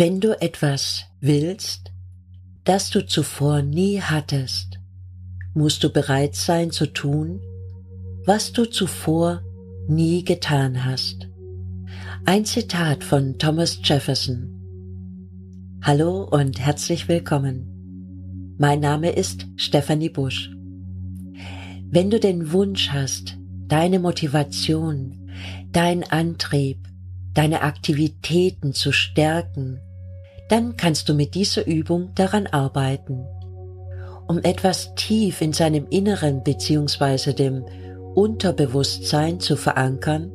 Wenn du etwas willst, das du zuvor nie hattest, musst du bereit sein zu tun, was du zuvor nie getan hast. Ein Zitat von Thomas Jefferson. Hallo und herzlich willkommen. Mein Name ist Stephanie Busch. Wenn du den Wunsch hast, deine Motivation, dein Antrieb, deine Aktivitäten zu stärken, dann kannst du mit dieser Übung daran arbeiten. Um etwas tief in seinem Inneren bzw. dem Unterbewusstsein zu verankern,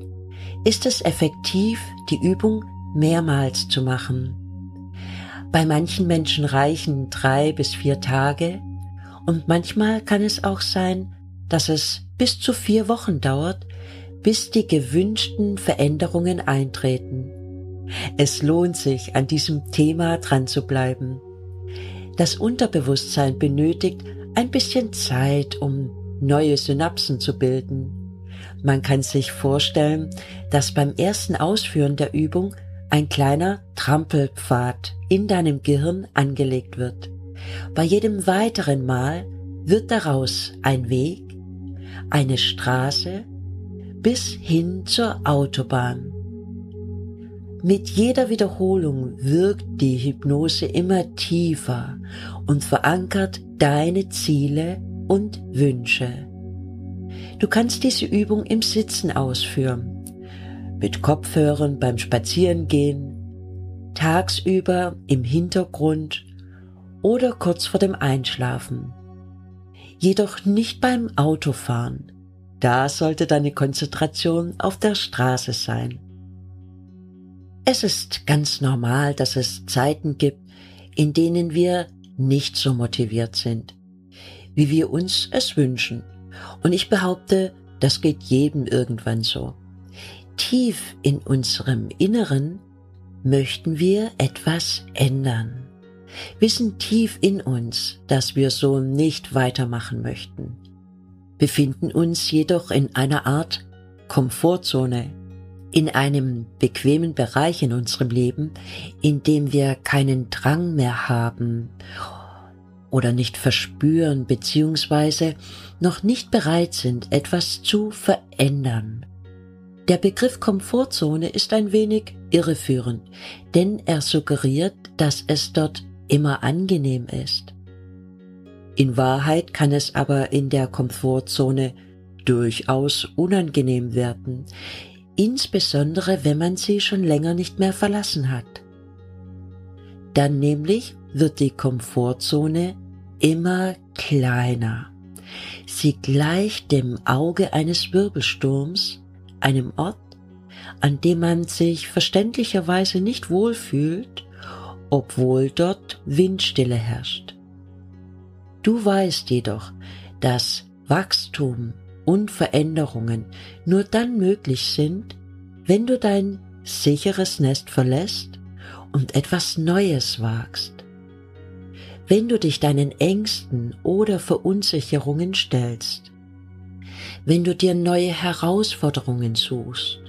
ist es effektiv, die Übung mehrmals zu machen. Bei manchen Menschen reichen drei bis vier Tage und manchmal kann es auch sein, dass es bis zu vier Wochen dauert, bis die gewünschten Veränderungen eintreten. Es lohnt sich, an diesem Thema dran zu bleiben. Das Unterbewusstsein benötigt ein bisschen Zeit, um neue Synapsen zu bilden. Man kann sich vorstellen, dass beim ersten Ausführen der Übung ein kleiner Trampelpfad in deinem Gehirn angelegt wird. Bei jedem weiteren Mal wird daraus ein Weg, eine Straße bis hin zur Autobahn. Mit jeder Wiederholung wirkt die Hypnose immer tiefer und verankert deine Ziele und Wünsche. Du kannst diese Übung im Sitzen ausführen, mit Kopfhörern beim Spazierengehen, tagsüber im Hintergrund oder kurz vor dem Einschlafen. Jedoch nicht beim Autofahren. Da sollte deine Konzentration auf der Straße sein. Es ist ganz normal, dass es Zeiten gibt, in denen wir nicht so motiviert sind, wie wir uns es wünschen. Und ich behaupte, das geht jedem irgendwann so. Tief in unserem Inneren möchten wir etwas ändern. Wissen tief in uns, dass wir so nicht weitermachen möchten, befinden uns jedoch in einer Art Komfortzone, in einem bequemen Bereich in unserem Leben, in dem wir keinen Drang mehr haben oder nicht verspüren beziehungsweise noch nicht bereit sind, etwas zu verändern. Der Begriff Komfortzone ist ein wenig irreführend, denn er suggeriert, dass es dort immer angenehm ist. In Wahrheit kann es aber in der Komfortzone durchaus unangenehm werden, insbesondere wenn man sie schon länger nicht mehr verlassen hat. Dann nämlich wird die Komfortzone immer kleiner. Sie gleicht dem Auge eines Wirbelsturms, einem Ort, an dem man sich verständlicherweise nicht wohlfühlt, obwohl dort Windstille herrscht. Du weißt jedoch, dass Wachstum und Veränderungen nur dann möglich sind, wenn du dein sicheres Nest verlässt und etwas Neues wagst. Wenn du dich deinen Ängsten oder Verunsicherungen stellst, wenn du dir neue Herausforderungen suchst,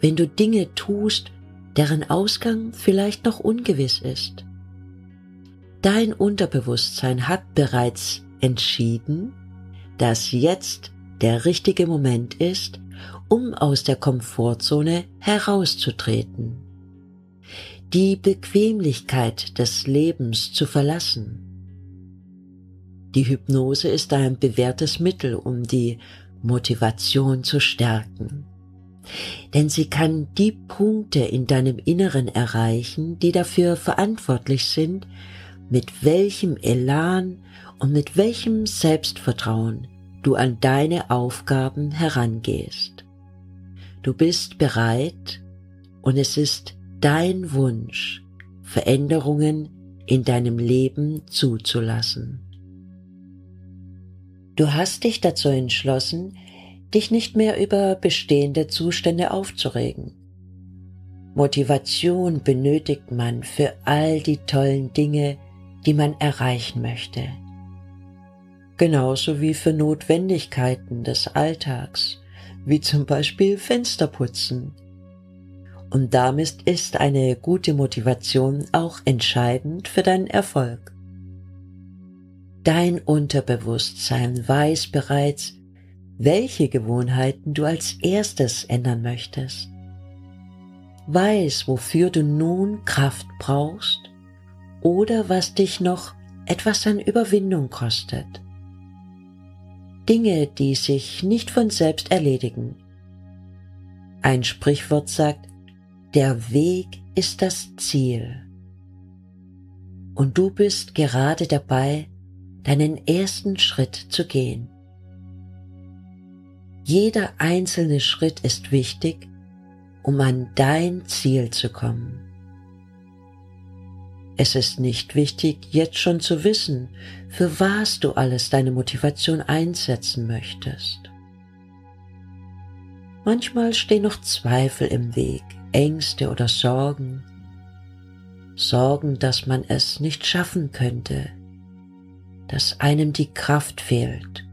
wenn du Dinge tust, deren Ausgang vielleicht noch ungewiss ist. Dein Unterbewusstsein hat bereits entschieden, dass jetzt der richtige Moment ist, um aus der Komfortzone herauszutreten, die Bequemlichkeit des Lebens zu verlassen. Die Hypnose ist ein bewährtes Mittel, um die Motivation zu stärken. Denn sie kann die Punkte in deinem Inneren erreichen, die dafür verantwortlich sind, mit welchem Elan und mit welchem Selbstvertrauen du an deine Aufgaben herangehst. Du bist bereit und es ist dein Wunsch, Veränderungen in deinem Leben zuzulassen. Du hast dich dazu entschlossen, dich nicht mehr über bestehende Zustände aufzuregen. Motivation benötigt man für all die tollen Dinge, die man erreichen möchte genauso wie für Notwendigkeiten des Alltags, wie zum Beispiel Fensterputzen. Und damit ist eine gute Motivation auch entscheidend für deinen Erfolg. Dein Unterbewusstsein weiß bereits, welche Gewohnheiten du als erstes ändern möchtest. Weiß, wofür du nun Kraft brauchst oder was dich noch etwas an Überwindung kostet. Dinge, die sich nicht von selbst erledigen. Ein Sprichwort sagt, der Weg ist das Ziel. Und du bist gerade dabei, deinen ersten Schritt zu gehen. Jeder einzelne Schritt ist wichtig, um an dein Ziel zu kommen. Es ist nicht wichtig, jetzt schon zu wissen, für was du alles deine Motivation einsetzen möchtest. Manchmal stehen noch Zweifel im Weg, Ängste oder Sorgen. Sorgen, dass man es nicht schaffen könnte, dass einem die Kraft fehlt.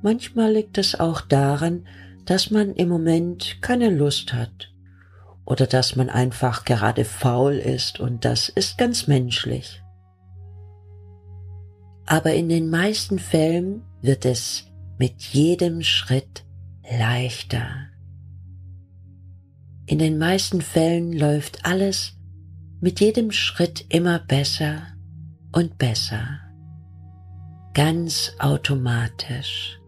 Manchmal liegt es auch daran, dass man im Moment keine Lust hat oder dass man einfach gerade faul ist und das ist ganz menschlich. Aber in den meisten Fällen wird es mit jedem Schritt leichter. In den meisten Fällen läuft alles mit jedem Schritt immer besser und besser. Ganz automatisch,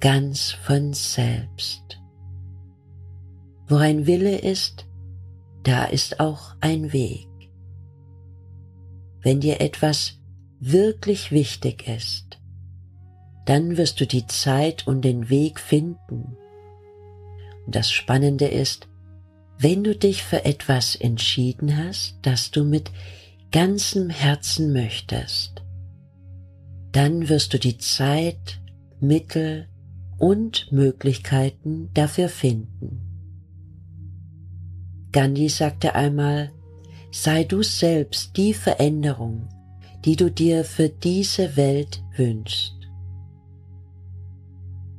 ganz von selbst. Wo ein Wille ist, da ist auch ein Weg. Wenn dir etwas wirklich wichtig ist, dann wirst du die Zeit und den Weg finden. Und das Spannende ist, wenn du dich für etwas entschieden hast, das du mit ganzem Herzen möchtest, dann wirst du die Zeit, Mittel und Möglichkeiten dafür finden. Gandhi sagte einmal, sei du selbst die Veränderung, die du dir für diese Welt wünschst.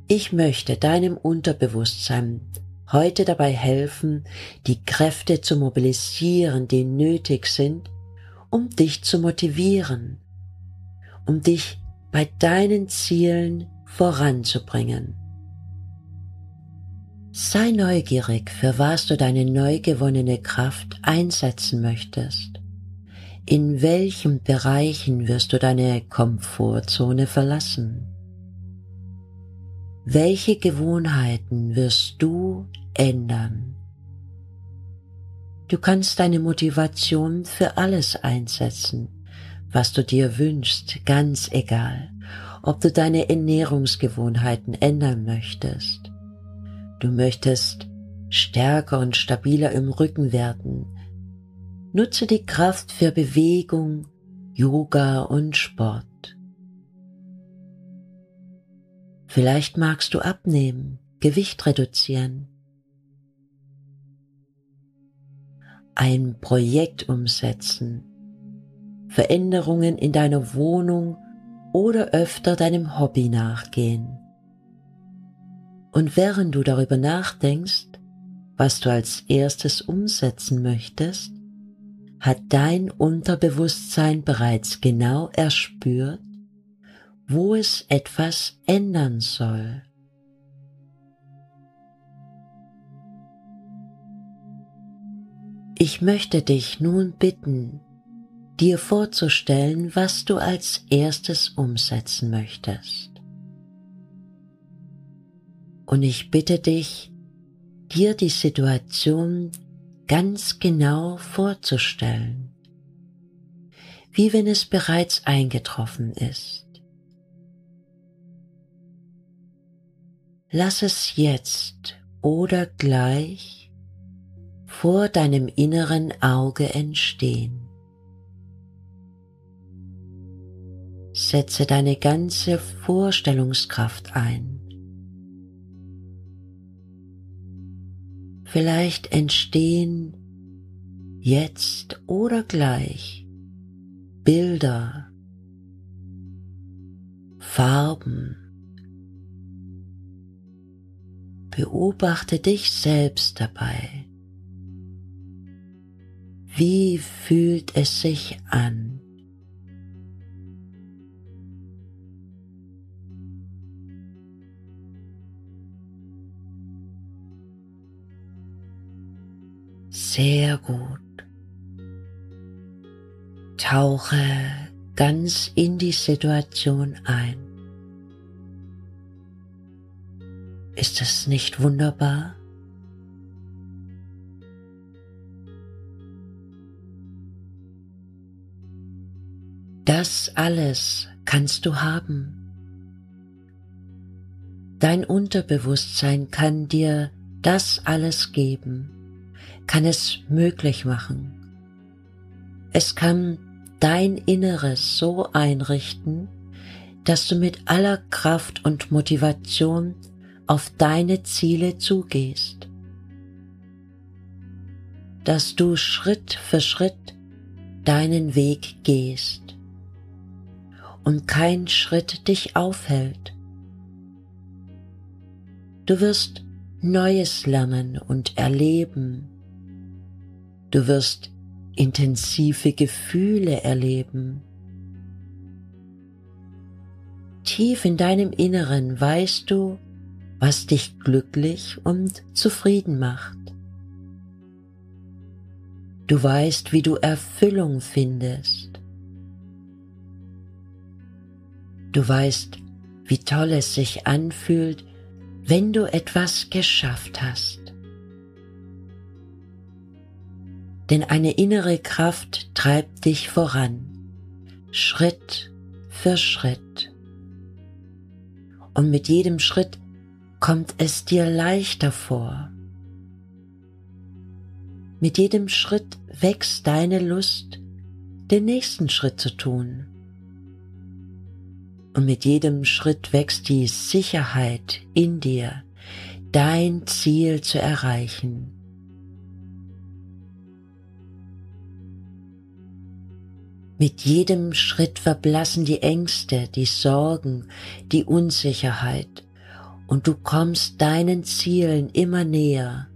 Ich möchte deinem Unterbewusstsein heute dabei helfen, die Kräfte zu mobilisieren, die nötig sind, um dich zu motivieren, um dich bei deinen Zielen voranzubringen. Sei neugierig, für was du deine neu gewonnene Kraft einsetzen möchtest. In welchen Bereichen wirst du deine Komfortzone verlassen? Welche Gewohnheiten wirst du ändern? Du kannst deine Motivation für alles einsetzen, was du dir wünschst, ganz egal, ob du deine Ernährungsgewohnheiten ändern möchtest Du möchtest stärker und stabiler im Rücken werden. Nutze die Kraft für Bewegung, Yoga und Sport. Vielleicht magst du abnehmen, Gewicht reduzieren, ein Projekt umsetzen, Veränderungen in deiner Wohnung oder öfter deinem Hobby nachgehen. Und während du darüber nachdenkst, was du als erstes umsetzen möchtest, hat dein Unterbewusstsein bereits genau erspürt, wo es etwas ändern soll. Ich möchte dich nun bitten, dir vorzustellen, was du als erstes umsetzen möchtest. Und ich bitte dich, dir die Situation ganz genau vorzustellen, wie wenn es bereits eingetroffen ist. Lass es jetzt oder gleich vor deinem inneren Auge entstehen. Setze deine ganze Vorstellungskraft ein. Vielleicht entstehen jetzt oder gleich Bilder, Farben, beobachte dich selbst dabei. Wie fühlt es sich an? Sehr gut. Tauche ganz in die Situation ein. Ist es nicht wunderbar? Das alles kannst du haben. Dein Unterbewusstsein kann dir das alles geben, kann es möglich machen. Es kann dein Inneres so einrichten, dass du mit aller Kraft und Motivation auf deine Ziele zugehst, dass du Schritt für Schritt deinen Weg gehst und kein Schritt dich aufhält. Du wirst Neues lernen und erleben. Du wirst intensive Gefühle erleben. Tief in deinem Inneren weißt du, was dich glücklich und zufrieden macht. Du weißt, wie du Erfüllung findest. Du weißt, wie toll es sich anfühlt, wenn du etwas geschafft hast. Denn eine innere Kraft treibt dich voran, Schritt für Schritt. Und mit jedem Schritt kommt es dir leichter vor. Mit jedem Schritt wächst deine Lust, den nächsten Schritt zu tun und mit jedem Schritt wächst die Sicherheit in dir, dein Ziel zu erreichen. Mit jedem Schritt verblassen die Ängste, die Sorgen, die Unsicherheit und du kommst deinen Zielen immer näher.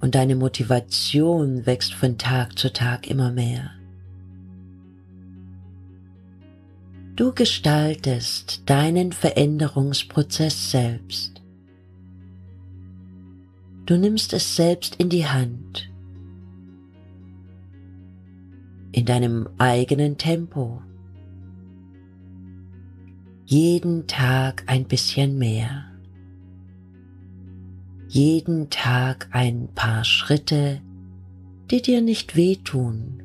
Und deine Motivation wächst von Tag zu Tag immer mehr. Du gestaltest deinen Veränderungsprozess selbst. Du nimmst es selbst in die Hand, in deinem eigenen Tempo. Jeden Tag ein bisschen mehr. Jeden Tag ein paar Schritte, die dir nicht wehtun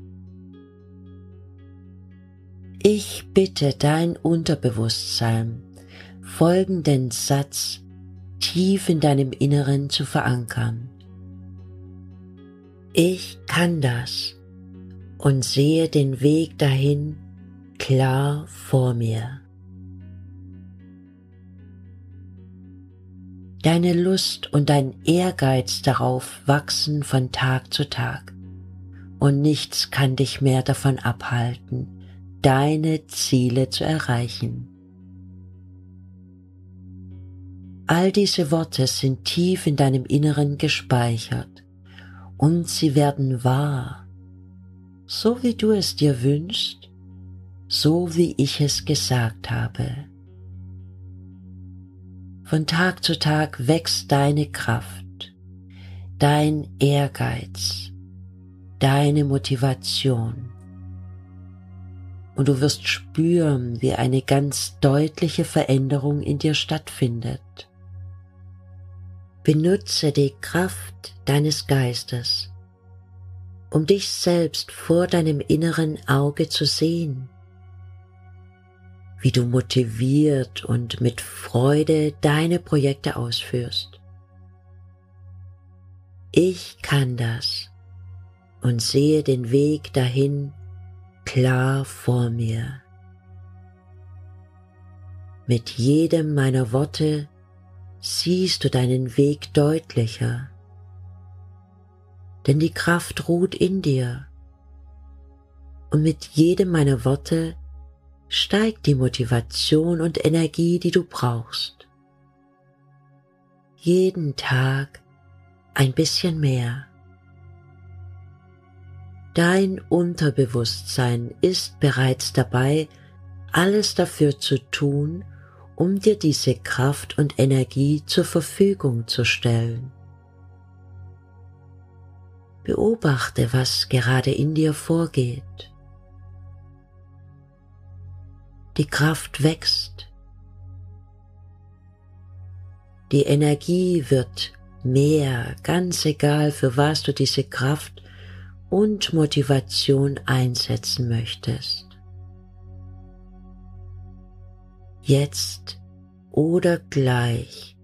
ich bitte dein Unterbewusstsein, folgenden Satz tief in deinem Inneren zu verankern. Ich kann das und sehe den Weg dahin klar vor mir. Deine Lust und dein Ehrgeiz darauf wachsen von Tag zu Tag und nichts kann dich mehr davon abhalten, deine Ziele zu erreichen. All diese Worte sind tief in deinem Inneren gespeichert und sie werden wahr, so wie du es dir wünschst, so wie ich es gesagt habe. Von Tag zu Tag wächst deine Kraft, dein Ehrgeiz, deine Motivation und du wirst spüren, wie eine ganz deutliche Veränderung in dir stattfindet. Benutze die Kraft deines Geistes, um dich selbst vor deinem inneren Auge zu sehen, wie du motiviert und mit Freude deine Projekte ausführst. Ich kann das und sehe den Weg dahin klar vor mir. Mit jedem meiner Worte siehst du deinen Weg deutlicher, denn die Kraft ruht in dir. Und mit jedem meiner Worte steigt die Motivation und Energie, die du brauchst. jeden Tag ein bisschen mehr. Dein Unterbewusstsein ist bereits dabei, alles dafür zu tun, um dir diese Kraft und Energie zur Verfügung zu stellen. Beobachte, was gerade in dir vorgeht. Die Kraft wächst. Die Energie wird mehr, ganz egal, für was du diese Kraft und Motivation einsetzen möchtest. Jetzt oder gleich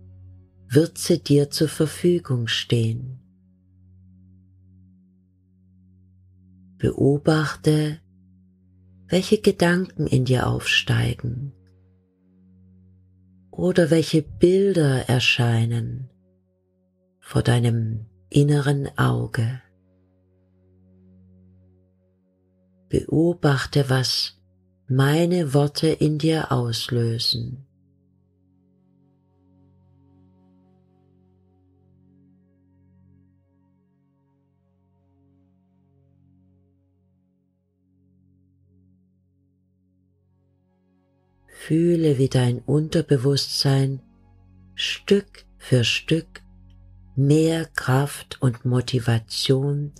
wird sie dir zur Verfügung stehen. Beobachte, welche Gedanken in dir aufsteigen oder welche Bilder erscheinen vor deinem inneren Auge. Beobachte, was meine Worte in dir auslösen. Fühle, wie dein Unterbewusstsein Stück für Stück mehr Kraft und Motivation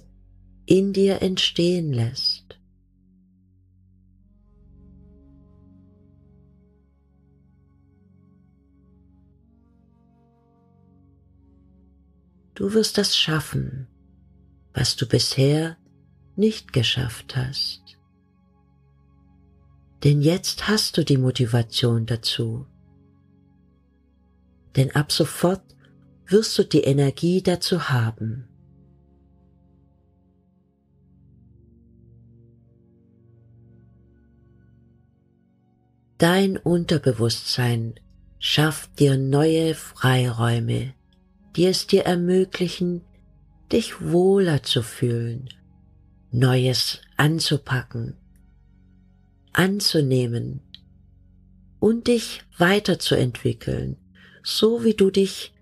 in dir entstehen lässt. Du wirst das schaffen, was du bisher nicht geschafft hast denn jetzt hast du die Motivation dazu. Denn ab sofort wirst du die Energie dazu haben. Dein Unterbewusstsein schafft dir neue Freiräume, die es dir ermöglichen, dich wohler zu fühlen, Neues anzupacken anzunehmen und dich weiterzuentwickeln, so wie du dich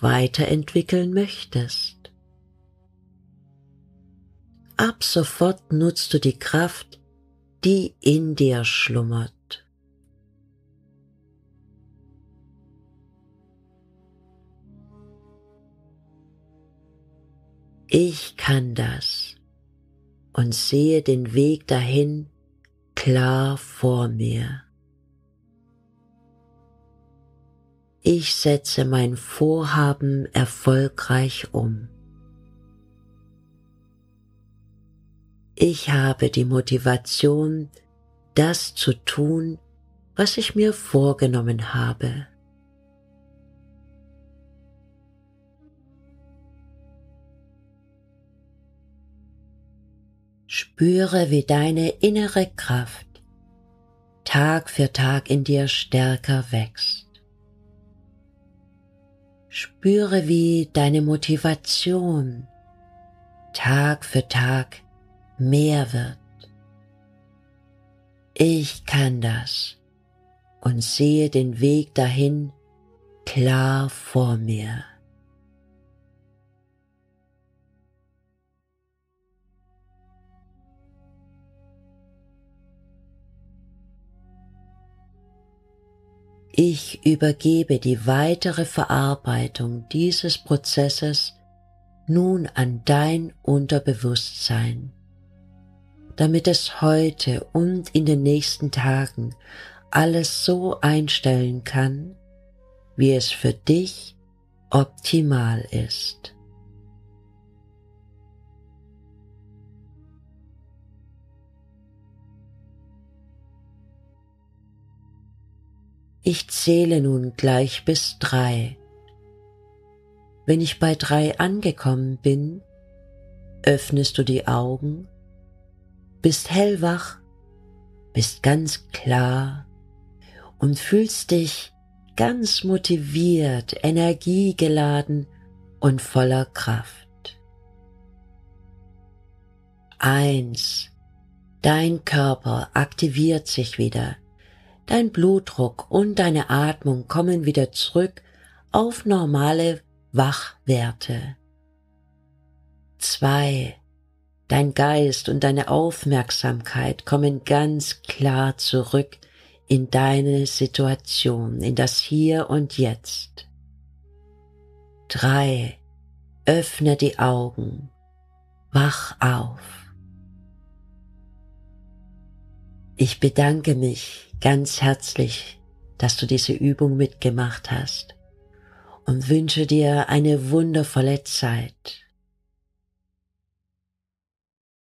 weiterentwickeln möchtest. Ab sofort nutzt du die Kraft, die in dir schlummert. Ich kann das und sehe den Weg dahin, klar vor mir. Ich setze mein Vorhaben erfolgreich um. Ich habe die Motivation, das zu tun, was ich mir vorgenommen habe. Spüre, wie deine innere Kraft Tag für Tag in dir stärker wächst. Spüre, wie deine Motivation Tag für Tag mehr wird. Ich kann das und sehe den Weg dahin klar vor mir. Ich übergebe die weitere Verarbeitung dieses Prozesses nun an dein Unterbewusstsein, damit es heute und in den nächsten Tagen alles so einstellen kann, wie es für dich optimal ist. Ich zähle nun gleich bis drei. Wenn ich bei drei angekommen bin, öffnest du die Augen, bist hellwach, bist ganz klar und fühlst dich ganz motiviert, energiegeladen und voller Kraft. Eins. Dein Körper aktiviert sich wieder Dein Blutdruck und deine Atmung kommen wieder zurück auf normale Wachwerte. Zwei, dein Geist und deine Aufmerksamkeit kommen ganz klar zurück in deine Situation, in das Hier und Jetzt. Drei, öffne die Augen, wach auf. Ich bedanke mich ganz herzlich, dass du diese Übung mitgemacht hast und wünsche dir eine wundervolle Zeit.